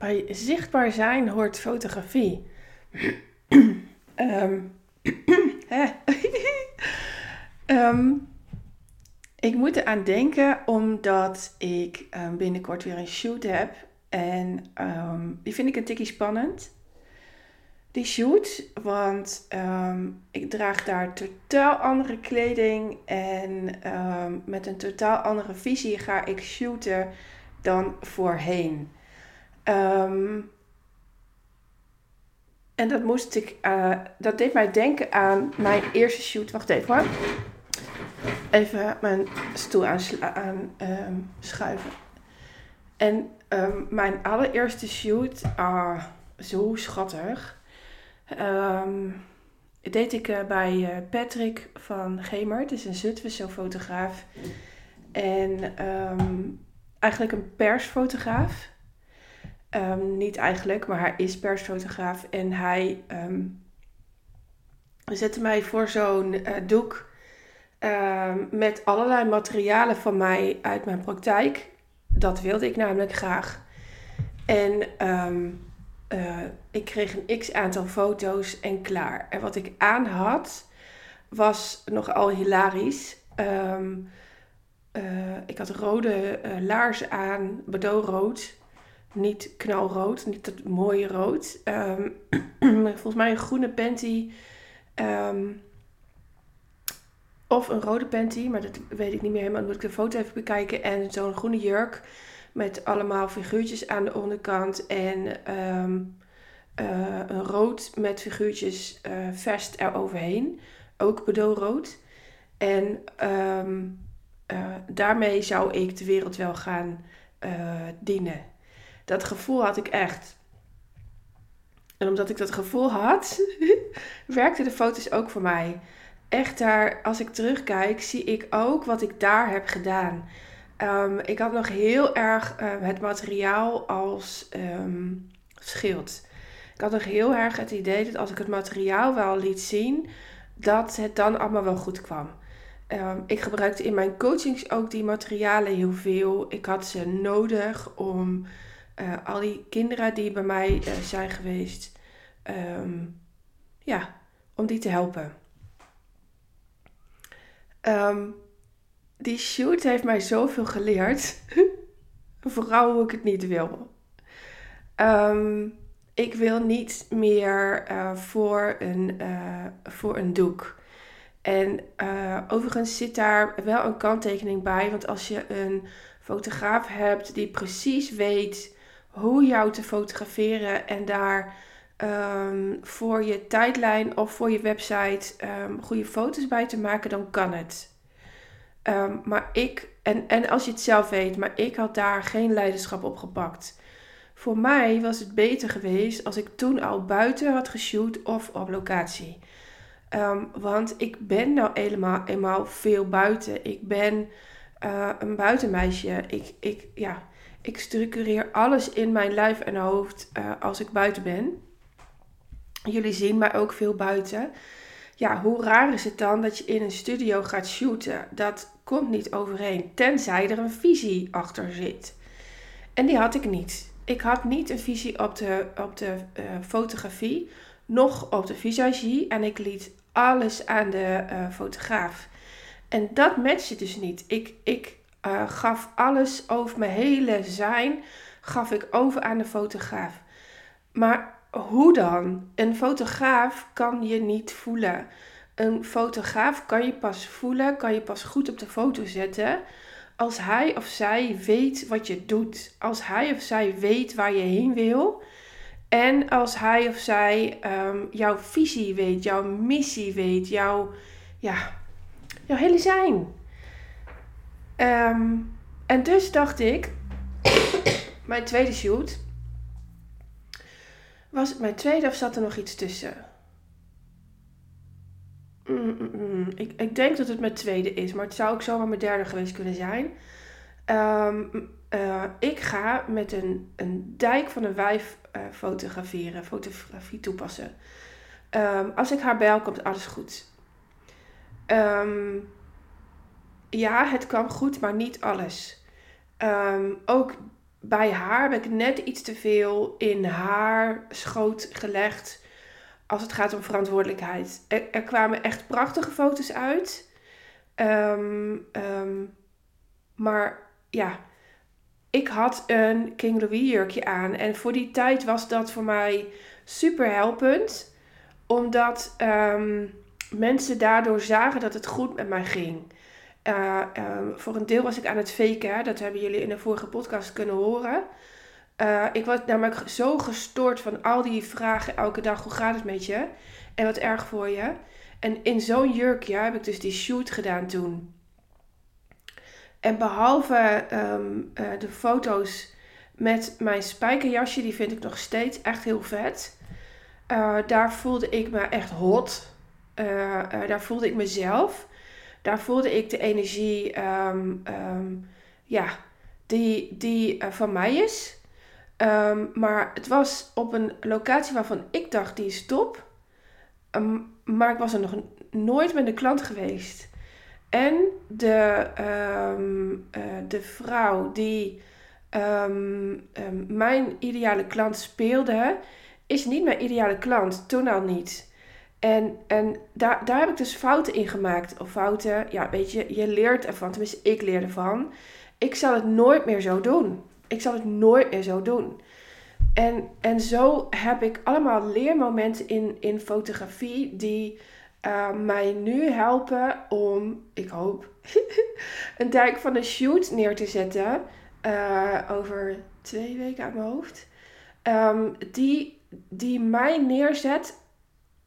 bij zichtbaar zijn hoort fotografie. Ehm? Ehm, ik moet eraan denken omdat ik ehm, binnenkort weer een shoot heb. En die vind ik een tikkie spannend. Die shoot, want ik draag daar totaal andere kleding en met een totaal andere visie ga ik shooten dan voorheen. Um, en dat moest ik, uh, dat deed mij denken aan mijn eerste shoot. Wacht even hoor. Even mijn stoel aan, um, schuiven. En um, mijn allereerste shoot, ah, zo schattig. Deed ik uh, bij uh, Patrick van Gemert, dus een Zutphense fotograaf. En eigenlijk een persfotograaf. Um, niet eigenlijk, maar hij is persfotograaf. En hij um, zette mij voor zo'n uh, doek um, met allerlei materialen van mij uit mijn praktijk. Dat wilde ik namelijk graag. En uh, ik kreeg een x aantal foto's en klaar. En wat ik aan had, was nogal hilarisch. Uh, ik had rode laarzen aan, bordeauxrood niet knalrood, niet dat mooie rood. Um, volgens mij een groene panty. Um, of een rode panty, maar dat weet ik niet meer helemaal. Dan moet ik de foto even bekijken. En zo'n groene jurk met allemaal figuurtjes aan de onderkant. En um, uh, een rood met figuurtjes uh, vest eroverheen. Ook bedoelrood. En uh, daarmee zou ik de wereld wel gaan dienen. Dat gevoel had ik echt. En omdat ik dat gevoel had, werkten de foto's ook voor mij. Echt daar, als ik terugkijk, zie ik ook wat ik daar heb gedaan. Um, ik had nog heel erg um, het materiaal als um, schild. Ik had nog heel erg het idee dat als ik het materiaal wel liet zien, dat het dan allemaal wel goed kwam. ik gebruikte in mijn coachings ook die materialen heel veel. Ik had ze nodig om uh, al die kinderen die bij mij uh, zijn geweest, um, ja, om die te helpen. Um, die shoot heeft mij zoveel geleerd. Vooral hoe ik het niet wil. Um, ik wil niet meer uh, voor, een, voor een doek. En overigens zit daar wel een kanttekening bij. Want als je een fotograaf hebt die precies weet hoe jou te fotograferen en daar um, voor je tijdlijn of voor je website um, goede foto's bij te maken, dan kan het. Um, maar ik, en, en als je het zelf weet, maar ik had daar geen leiderschap op gepakt. Voor mij was het beter geweest als ik toen al buiten had geshoot of op locatie. want ik ben nou eenmaal, eenmaal veel buiten. Ik ben uh, een buitenmeisje. Ik, ik, ja, ik structureer alles in mijn lijf en hoofd uh, als ik buiten ben. Jullie zien mij ook veel buiten. Ja, hoe raar is het dan dat je in een studio gaat shooten? Dat komt niet overeen, tenzij er een visie achter zit. En die had ik niet. Ik had niet een visie op de, op de uh, fotografie, nog op de visagie. En ik liet alles aan de uh, fotograaf. En dat matchte dus niet. Ik, ik uh, gaf alles over mijn hele zijn, gaf ik over aan de fotograaf. Maar hoe dan? Een fotograaf kan je niet voelen. Een fotograaf kan je pas voelen, kan je pas goed op de foto zetten als hij of zij weet wat je doet. Als hij of zij weet waar je heen wil. En als hij of zij um, jouw visie weet, jouw missie weet, jouw, ja, jouw hele zijn. Um, en dus dacht ik, mijn tweede shoot, was het mijn tweede of zat er nog iets tussen? Mm, mm, mm. Ik, ik denk dat het mijn tweede is, maar het zou ook zomaar mijn derde geweest kunnen zijn. Um, uh, ik ga met een, een dijk van een wijf uh, fotograferen, fotografie toepassen. Um, als ik haar bel, komt alles goed. Um, ja, het kwam goed, maar niet alles. Um, ook bij haar heb ik net iets te veel in haar schoot gelegd als het gaat om verantwoordelijkheid. Er, kwamen echt prachtige foto's uit. Ehm, ehm, maar ja, ik had een King Louis jurkje aan. En voor die tijd was dat voor mij super helpend. Omdat ehm, mensen daardoor zagen dat het goed met mij ging. Uh, voor een deel was ik aan het faken. Dat hebben jullie in de vorige podcast kunnen horen. Uh, ik was namelijk zo gestoord van al die vragen elke dag. Hoe gaat het met je? En wat erg voor je. En in zo'n jurkje heb ik dus die shoot gedaan toen. En behalve um, uh, de foto's met mijn spijkerjasje, die vind ik nog steeds echt heel vet. Daar voelde ik me echt hot. Daar voelde ik mezelf. Daar voelde ik de energie um, um, ja, die, die van mij is. maar het was op een locatie waarvan ik dacht, die is top. maar ik was er nog nooit met een klant geweest. En de, uh, de vrouw die mijn ideale klant speelde, is niet mijn ideale klant. Toen al niet. En, en daar, daar heb ik dus fouten in gemaakt. Of fouten, ja, weet je, je leert ervan. Tenminste, ik leer ervan. Ik zal het nooit meer zo doen. Ik zal het nooit meer zo doen. En, en zo heb ik allemaal leermomenten in, in fotografie die uh, mij nu helpen om, ik hoop, een dijk van een shoot neer te zetten. Uh, over twee weken uit mijn hoofd. Um, die, die mij neerzet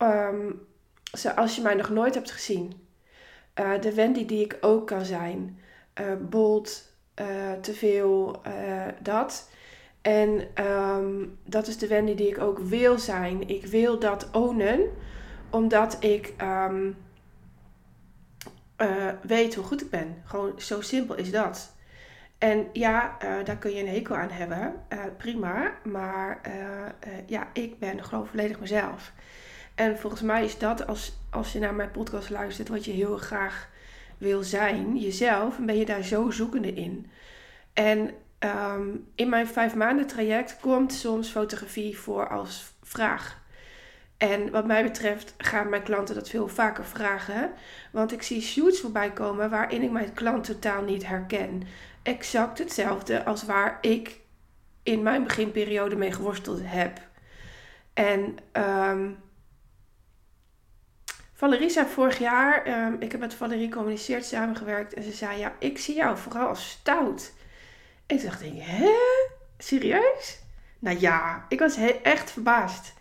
um, zoals je mij nog nooit hebt gezien. Uh, de Wendy die ik ook kan zijn. bold, te veel, dat. En um, dat is de Wendy die ik ook wil zijn. Ik wil dat ownen omdat ik uh, weet hoe goed ik ben. Gewoon zo simpel is dat. En ja, uh, daar kun je een hekel aan hebben. Uh, prima. Maar ja, ik ben gewoon volledig mezelf. En volgens mij is dat, als, als je naar mijn podcast luistert, wat je heel graag wil zijn, jezelf, ben je daar zo zoekende in. En um, in mijn vijf maanden traject komt soms fotografie voor als vraag. En wat mij betreft gaan mijn klanten dat veel vaker vragen. Want ik zie shoots voorbij komen waarin ik mijn klant totaal niet herken. Exact hetzelfde als waar ik in mijn beginperiode mee geworsteld heb. En um, Valerie zei vorig jaar, um, ik heb met Valerie communiceerd samengewerkt. En ze zei, ja, ik zie jou vooral als stout. En toen dacht ik, hè? Serieus? Nou ja, ik was echt verbaasd.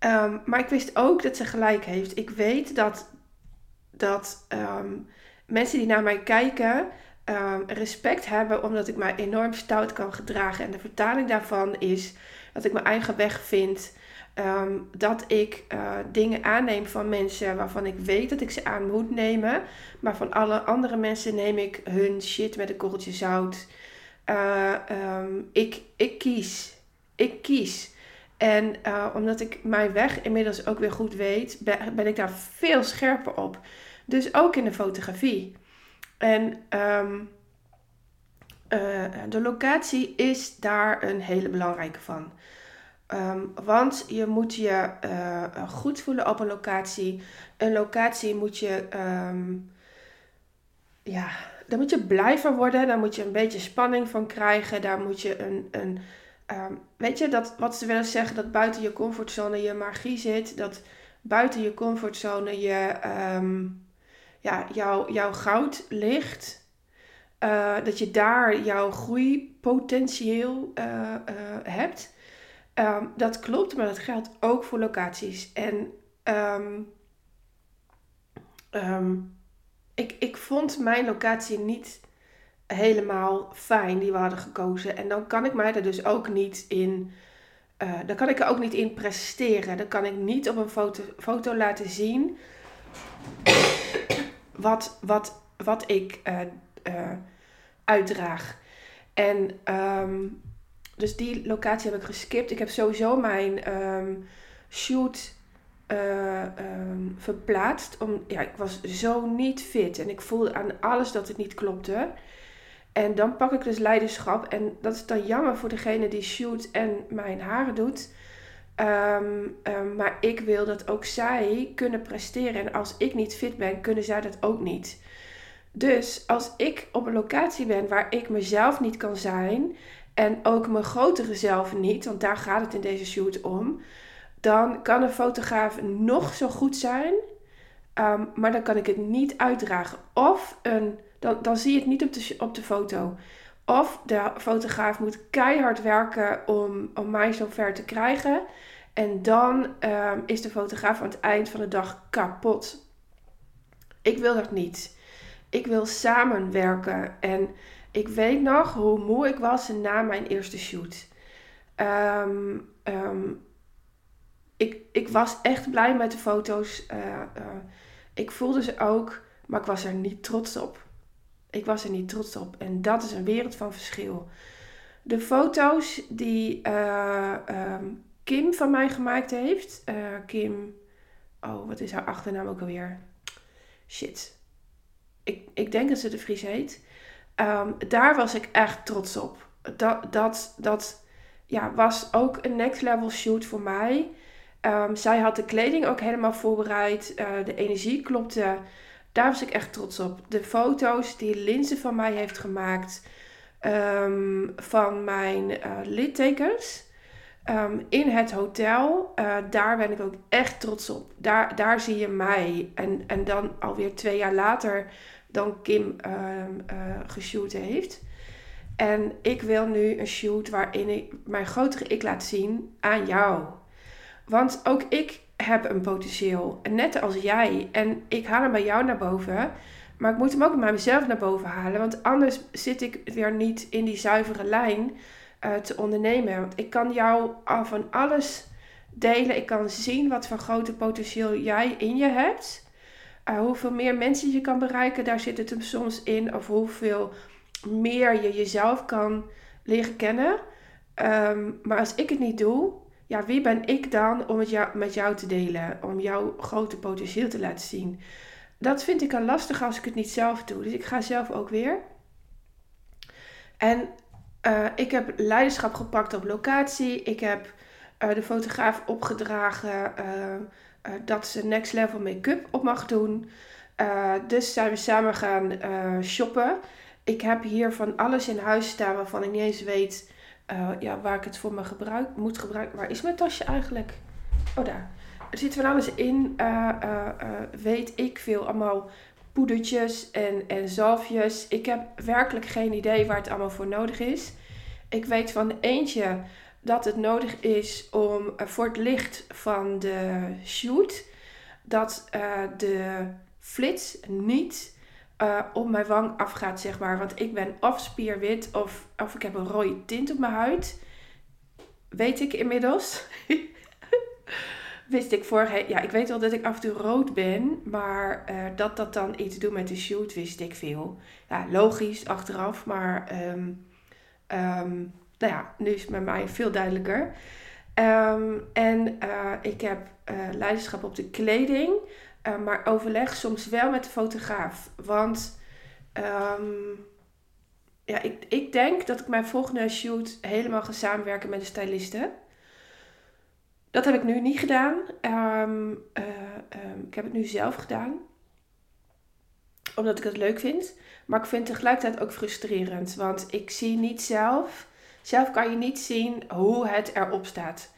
Um, maar ik wist ook dat ze gelijk heeft. Ik weet dat, dat um, mensen die naar mij kijken respect hebben omdat ik mij enorm stout kan gedragen. En de vertaling daarvan is dat ik mijn eigen weg vind. Dat ik uh, dingen aanneem van mensen waarvan ik weet dat ik ze aan moet nemen. Maar van alle andere mensen neem ik hun shit met een korreltje zout. Uh, ik, ik kies. Ik kies. En uh, omdat ik mijn weg inmiddels ook weer goed weet, ben, ik daar veel scherper op. Dus ook in de fotografie. En uh, de locatie is daar een hele belangrijke van. Um, want je moet je uh, goed voelen op een locatie. Een locatie moet je, um, ja, daar moet je blij van worden. Daar moet je een beetje spanning van krijgen. Daar moet je een, een Um, weet je, dat, wat ze willen zeggen, dat buiten je comfortzone je magie zit. Dat buiten je comfortzone je, ja, jouw, jouw goud ligt. Uh, dat je daar jouw groeipotentieel uh, hebt. Um, dat klopt, maar dat geldt ook voor locaties. En ik, ik vond mijn locatie niet helemaal fijn die we hadden gekozen. En dan kan ik mij er dus ook niet in. Uh, dan kan ik er ook niet in presteren. Dan kan ik niet op een foto, foto laten zien wat, wat, wat ik uh, uh, uitdraag. En um, dus die locatie heb ik geskipt. Ik heb sowieso mijn um, shoot um, verplaatst. Om, ja, ik was zo niet fit en ik voelde aan alles dat het niet klopte. En dan pak ik dus leiderschap. En dat is dan jammer voor degene die shoot en mijn haren doet. Ehm, ehm, maar ik wil dat ook zij kunnen presteren. En als ik niet fit ben, kunnen zij dat ook niet. Dus als ik op een locatie ben waar ik mezelf niet kan zijn. En ook mijn grotere zelf niet, want daar gaat het in deze shoot om. Dan kan een fotograaf nog zo goed zijn. Ehm, maar dan kan ik het niet uitdragen. Of een, dan, dan zie je het niet op de, op de foto. Of de fotograaf moet keihard werken om, om mij zover te krijgen. En dan ehm, is de fotograaf aan het eind van de dag kapot. Ik wil dat niet. Ik wil samenwerken. En ik weet nog hoe moe ik was na mijn eerste shoot. Ehm, ehm, ik, ik was echt blij met de foto's. Uh, uh, ik voelde ze ook, maar ik was er niet trots op. Ik was er niet trots op. En dat is een wereld van verschil. De foto's die uh, Kim van mij gemaakt heeft. Kim, oh, wat is haar achternaam ook alweer? Shit. Ik, ik denk dat ze de Vries heet. Um, daar was ik echt trots op. Dat, dat, dat ja, was ook een next level shoot voor mij. Um, zij had de kleding ook helemaal voorbereid. Uh, de energie klopte. Daar was ik echt trots op. De foto's die Linse van mij heeft gemaakt um, van mijn uh, littekens in het hotel. Uh, daar ben ik ook echt trots op. Daar, daar zie je mij. En, en dan alweer twee jaar later dan Kim uh, geshoot heeft. En ik wil nu een shoot waarin ik mijn grotere ik laat zien aan jou. Want ook ik heb een potentieel, net als jij. En ik haal hem bij jou naar boven. Maar ik moet hem ook bij mezelf naar boven halen. Want anders zit ik weer niet in die zuivere lijn uh, te ondernemen. Want ik kan jou van alles delen. Ik kan zien wat voor grote potentieel jij in je hebt. Uh, hoeveel meer mensen je kan bereiken, daar zit het hem soms in. Of hoeveel meer je jezelf kan leren kennen. Um, maar als ik het niet doe, ja, wie ben ik dan om het met jou te delen? Om jouw grote potentieel te laten zien? Dat vind ik al lastig als ik het niet zelf doe. Dus ik ga zelf ook weer. En uh, ik heb leiderschap gepakt op locatie. Ik heb uh, de fotograaf opgedragen uh, dat ze next level make-up op mag doen. dus zijn we samen gaan shoppen. Ik heb hier van alles in huis staan waarvan ik niet eens weet ja, waar ik het voor me gebruik, moet gebruiken. Waar is mijn tasje eigenlijk? Oh, daar. Er zit van alles in. weet ik veel. Allemaal poedertjes en, en zalfjes. Ik heb werkelijk geen idee waar het allemaal voor nodig is. Ik weet van eentje dat het nodig is om uh, voor het licht van de shoot dat uh, de flits niet uh, op mijn wang afgaat, zeg maar. Want ik ben of spierwit of, of ik heb een rode tint op mijn huid. Weet ik inmiddels. wist ik vorige... Ja, ik weet wel dat ik af en toe rood ben. Maar dat dat dan iets doet met de shoot, wist ik veel. Ja, logisch achteraf. Maar um, nou ja, nu is het met mij veel duidelijker. Um, en uh, ik heb uh, leiderschap op de kleding. Uh, maar overleg soms wel met de fotograaf. Want um, ja, ik, ik denk dat ik mijn volgende shoot helemaal ga samenwerken met de styliste. Dat heb ik nu niet gedaan. Um, ik heb het nu zelf gedaan. Omdat ik het leuk vind. Maar ik vind het tegelijkertijd ook frustrerend. Want ik zie niet zelf. Zelf kan je niet zien hoe het erop staat.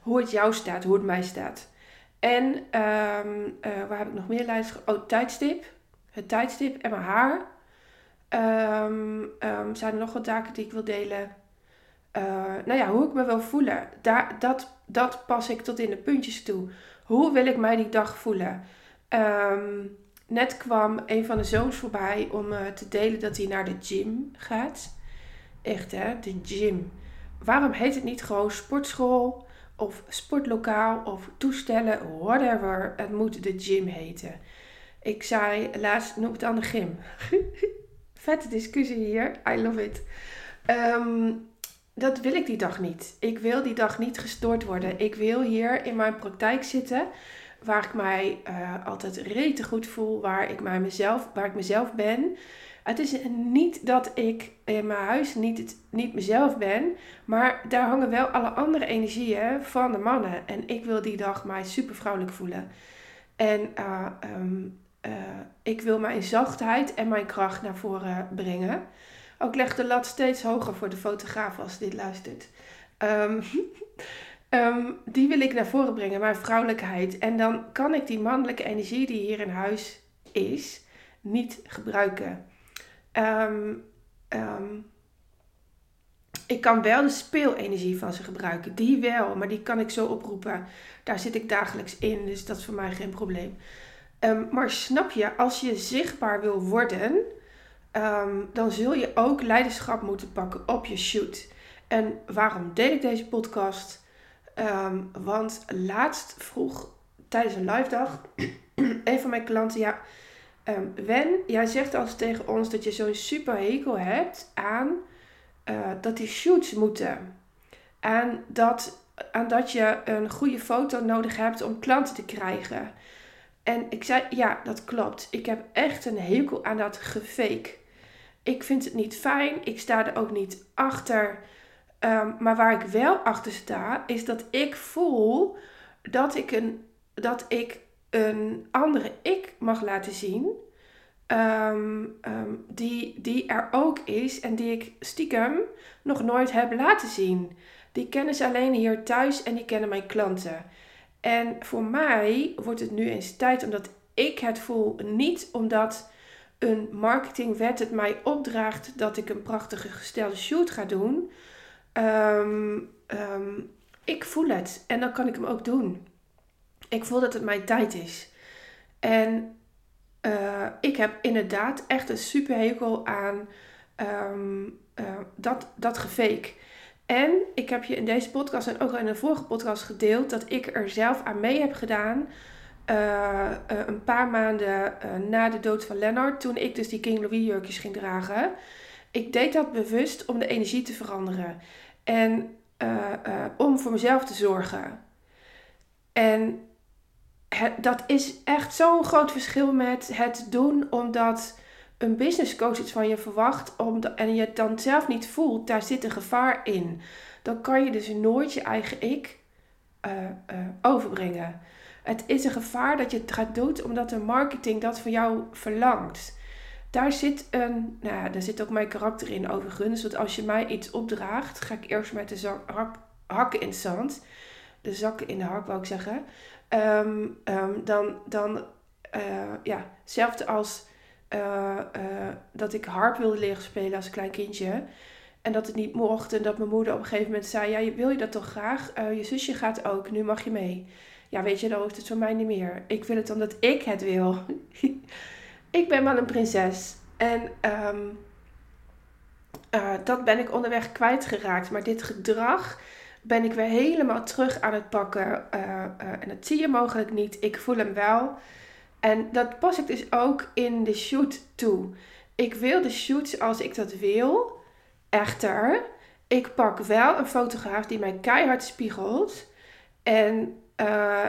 Hoe het jou staat, hoe het mij staat. En um, uh, waar heb ik nog meer lijst? Oh, tijdstip. Het tijdstip en mijn haar. Um, um, zijn er nog wat taken die ik wil delen? Uh, nou ja, hoe ik me wil voelen. Daar, dat, dat pas ik tot in de puntjes toe. Hoe wil ik mij die dag voelen? Net kwam een van de zoons voorbij om uh, te delen dat hij naar de gym gaat. Echt hè, de gym. Waarom heet het niet gewoon sportschool of sportlokaal of toestellen, whatever. Het moet de gym heten. Ik zei laatst, noem het dan de gym. Vette discussie hier. I love it. Um, dat wil ik die dag niet. Ik wil die dag niet gestoord worden. Ik wil hier in mijn praktijk zitten waar ik mij uh, altijd rete goed voel, waar ik, mezelf, waar ik mezelf ben, Het is niet dat ik in mijn huis niet, niet mezelf ben, maar daar hangen wel alle andere energieën van de mannen. En ik wil die dag mij super vrouwelijk voelen. En uh, um, uh, ik wil mijn zachtheid en mijn kracht naar voren brengen. Ook leg de lat steeds hoger voor de fotograaf als dit luistert. Um, um, die wil ik naar voren brengen, mijn vrouwelijkheid. En dan kan ik die mannelijke energie die hier in huis is, niet gebruiken. Um, um, ik kan wel de speelenergie van ze gebruiken. Die wel, maar die kan ik zo oproepen. Daar zit ik dagelijks in, dus dat is voor mij geen probleem. Um, maar snap je, als je zichtbaar wil worden, dan zul je ook leiderschap moeten pakken op je shoot. En waarom deel ik deze podcast? want laatst vroeg tijdens een live dag, een van mijn klanten, ja, Um, Wen, jij zegt als tegen ons dat je zo'n super hekel hebt aan uh, dat die shoots moeten. En dat, aan dat je een goede foto nodig hebt om klanten te krijgen. En ik zei, ja, dat klopt. Ik heb echt een hekel aan dat gefake. Ik vind het niet fijn. Ik sta er ook niet achter. Um, maar waar ik wel achter sta, is dat ik voel dat ik een, dat ik een andere ik mag laten zien. Um, um, die, die er ook is en die ik stiekem nog nooit heb laten zien. Die kennen ze alleen hier thuis en die kennen mijn klanten. En voor mij wordt het nu eens tijd omdat ik het voel. Niet omdat een marketingwet het mij opdraagt dat ik een prachtige gestelde shoot ga doen. Um, ik voel het en dan kan ik hem ook doen ik voel dat het mijn tijd is. En uh, ik heb inderdaad echt een super hekel aan um, uh, dat, dat gefake. En ik heb je in deze podcast en ook al in een vorige podcast gedeeld dat ik er zelf aan mee heb gedaan. Uh, een paar maanden na de dood van Lennart, toen ik dus die King Louis jurkjes ging dragen. Ik deed dat bewust om de energie te veranderen. En om voor mezelf te zorgen. En dat is echt zo'n groot verschil met het doen omdat een business coach iets van je verwacht en je het dan zelf niet voelt, daar zit een gevaar in. Dan kan je dus nooit je eigen ik uh, uh, overbrengen. Het is een gevaar dat je het gaat doen omdat de marketing dat van jou verlangt. Daar zit een, nou ja, daar zit ook mijn karakter in overigens. Want als je mij iets opdraagt, ga ik eerst met de zak, hak, hakken in het zand. De zakken in de hak, wou ik zeggen. Um, um, dan, dan uh, ja, hetzelfde als uh, uh, dat ik harp wilde leren spelen als klein kindje. En dat het niet mocht. En dat mijn moeder op een gegeven moment zei: Ja, wil je dat toch graag? je zusje gaat ook, nu mag je mee. Ja, weet je, dan hoeft het voor mij niet meer. Ik wil het omdat ik het wil. ik ben wel een prinses. En um, dat ben ik onderweg kwijtgeraakt. Maar dit gedrag ben ik weer helemaal terug aan het pakken. Uh, uh, en dat zie je mogelijk niet. Ik voel hem wel. En dat pas ik dus ook in de shoot toe. Ik wil de shoot zoals ik dat wil. Echter, ik pak wel een fotograaf die mij keihard spiegelt. En uh,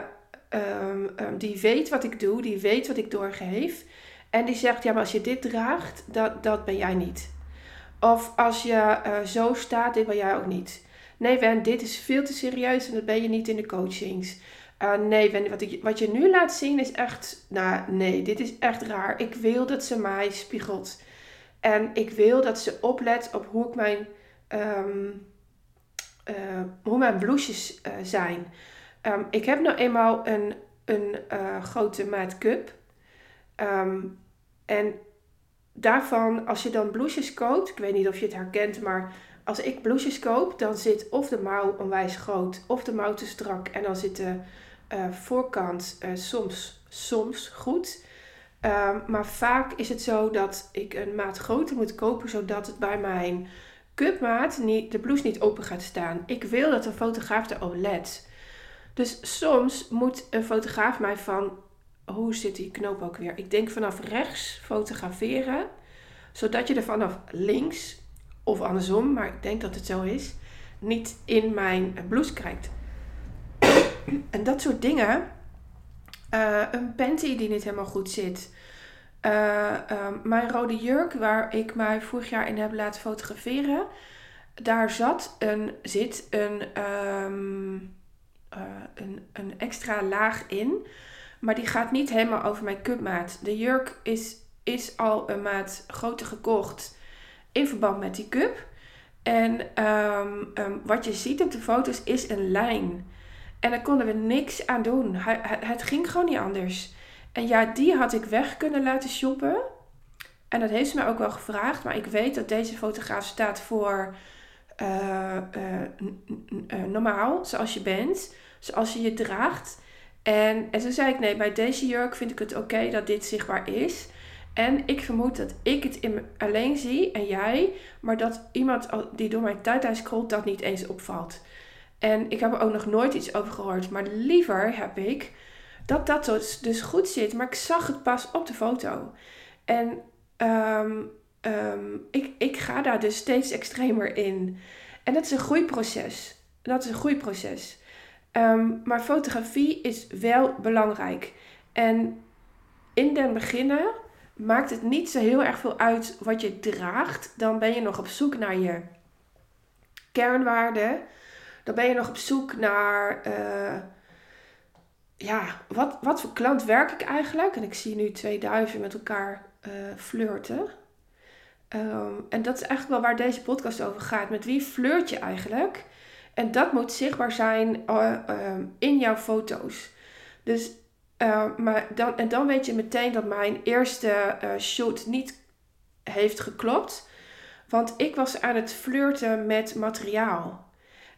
um, um, die weet wat ik doe, die weet wat ik doorgeef. En die zegt, ja, maar als je dit draagt, dat, dat ben jij niet. Of als je zo staat, dit ben jij ook niet. Nee, Wen, dit is veel te serieus en dat ben je niet in de coachings. Uh, nee, Wen, wat, wat je nu laat zien is echt... Nou, nee, dit is echt raar. Ik wil dat ze mij spiegelt. En ik wil dat ze oplet op hoe ik mijn... Um, hoe mijn blouses uh, zijn. Um, ik heb nou eenmaal een, een grote maat cup. Um, en daarvan, als je dan blouses koopt... Ik weet niet of je het herkent, maar als ik blouses koop, dan zit of de mouw onwijs groot of de mouw te strak. En dan zit de uh, voorkant uh, soms, soms goed. Um, maar vaak is het zo dat ik een maat groter moet kopen, zodat het bij mijn cupmaat niet, de blouse niet open gaat staan. Ik wil dat de fotograaf erop let. Dus soms moet een fotograaf mij van, hoe zit die knoop ook weer? Ik denk vanaf rechts fotograferen, zodat je er vanaf links of andersom, maar ik denk dat het zo is, niet in mijn blouse krijgt. en dat soort dingen. Uh, een panty die niet helemaal goed zit. ehm, mijn rode jurk, waar ik mij vorig jaar in heb laten fotograferen, daar zat een, zit een, ehm, een, een extra laag in. Maar die gaat niet helemaal over mijn cupmaat. De jurk is, is al een maat groter gekocht in verband met die cup. En ehm, ehm, wat je ziet op de foto's is een lijn. En daar konden we niks aan doen. het ging gewoon niet anders. En ja, die had ik weg kunnen laten shoppen. En dat heeft ze mij ook wel gevraagd. Maar ik weet dat deze fotograaf staat voor uh, uh, normaal, zoals je bent. Zoals je je draagt. En, en toen zei ik, nee, bij deze jurk vind ik het oké dat dit zichtbaar is. En ik vermoed dat ik het alleen zie en jij, maar dat iemand die door mijn tijdlijn scrolt dat niet eens opvalt. En ik heb er ook nog nooit iets over gehoord, maar liever heb ik dat dat dus, dus goed zit. Maar ik zag het pas op de foto. En ehm, ehm, ik, ik ga daar dus steeds extremer in. En dat is een groeiproces. Dat is een groeiproces. Um, maar fotografie is wel belangrijk. En in den beginnen maakt het niet zo heel erg veel uit wat je draagt. Dan ben je nog op zoek naar je kernwaarden. Dan ben je nog op zoek naar, uh, ja, wat, wat voor klant werk ik eigenlijk? En ik zie nu twee duiven met elkaar uh, flirten. Um, en dat is eigenlijk wel waar deze podcast over gaat. Met wie flirt je eigenlijk? En dat moet zichtbaar zijn uh, in jouw foto's. Dus uh, maar dan, en dan weet je meteen dat mijn eerste uh, shoot niet heeft geklopt. Want ik was aan het flirten met materiaal.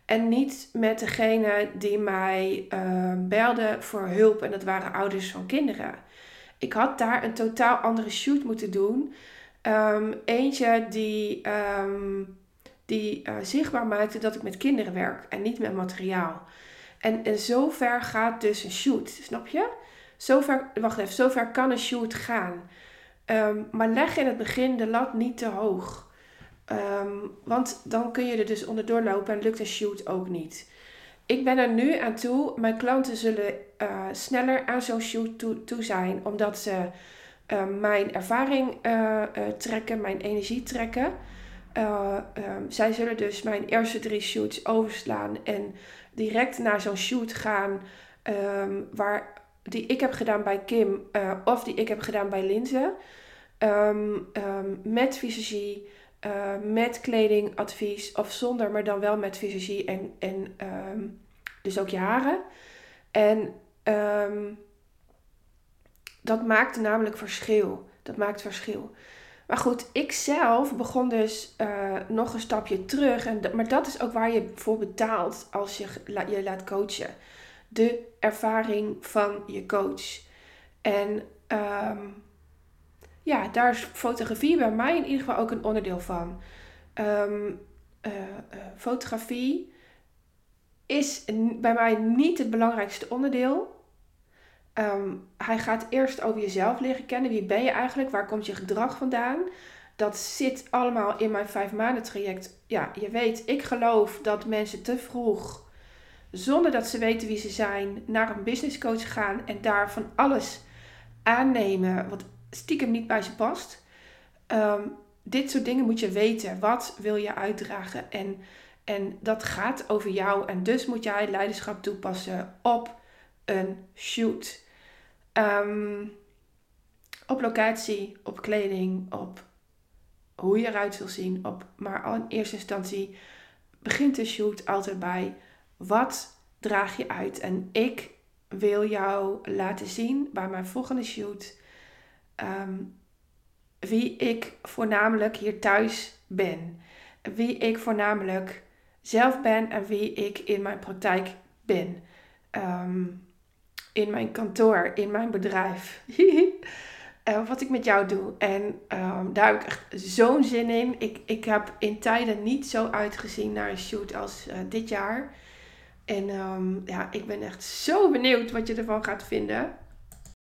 En niet met degene die mij uh, belde voor hulp. En dat waren ouders van kinderen. Ik had daar een totaal andere shoot moeten doen. Um, eentje die, die zichtbaar maakte dat ik met kinderen werk. En niet met materiaal. En, en zover gaat dus een shoot. Snap je? Zover, wacht even, zover kan een shoot gaan. Ehm, maar leg in het begin de lat niet te hoog. Um, want dan kun je er dus onderdoor lopen en lukt een shoot ook niet. Ik ben er nu aan toe. Mijn klanten zullen uh, sneller aan zo'n shoot toe, zijn, omdat ze uh, mijn ervaring uh, trekken, mijn energie trekken. Zij zullen dus mijn eerste drie shoots overslaan en direct naar zo'n shoot gaan waar die ik heb gedaan bij Kim uh, of die ik heb gedaan bij Linze. Um, um, met visagie, uh, met kledingadvies of zonder, maar dan wel met visagie en, en um, dus ook je haren. En dat maakt namelijk verschil. Dat maakt verschil. Maar goed, ik zelf begon dus uh, nog een stapje terug. En maar dat is ook waar je voor betaalt als je je laat coachen de ervaring van je coach. En um, ja, daar is fotografie bij mij in ieder geval ook een onderdeel van. Um, uh, uh, fotografie is bij mij niet het belangrijkste onderdeel. Um, hij gaat eerst over jezelf leren kennen. Wie ben je eigenlijk? Waar komt je gedrag vandaan? Dat zit allemaal in mijn vijf maanden traject. Ja, je weet, ik geloof dat mensen te vroeg zonder dat ze weten wie ze zijn, naar een business coach gaan en daar van alles aannemen wat stiekem niet bij ze past. Ehm, dit soort dingen moet je weten. Wat wil je uitdragen? En, en dat gaat over jou. En dus moet jij leiderschap toepassen op een shoot. Um, op locatie, op kleding, op hoe je eruit wil zien. Op, maar in eerste instantie begint de shoot altijd bij wat draag je uit? En ik wil jou laten zien bij mijn volgende shoot ehm, wie ik voornamelijk hier thuis ben. Wie ik voornamelijk zelf ben en wie ik in mijn praktijk ben. Ehm, in mijn kantoor, in mijn bedrijf. uh, wat ik met jou doe. En um, daar heb ik echt zo'n zin in. Ik, ik heb in tijden niet zo uitgezien naar een shoot als uh, dit jaar. En um, ja, ik ben echt zo benieuwd wat je ervan gaat vinden.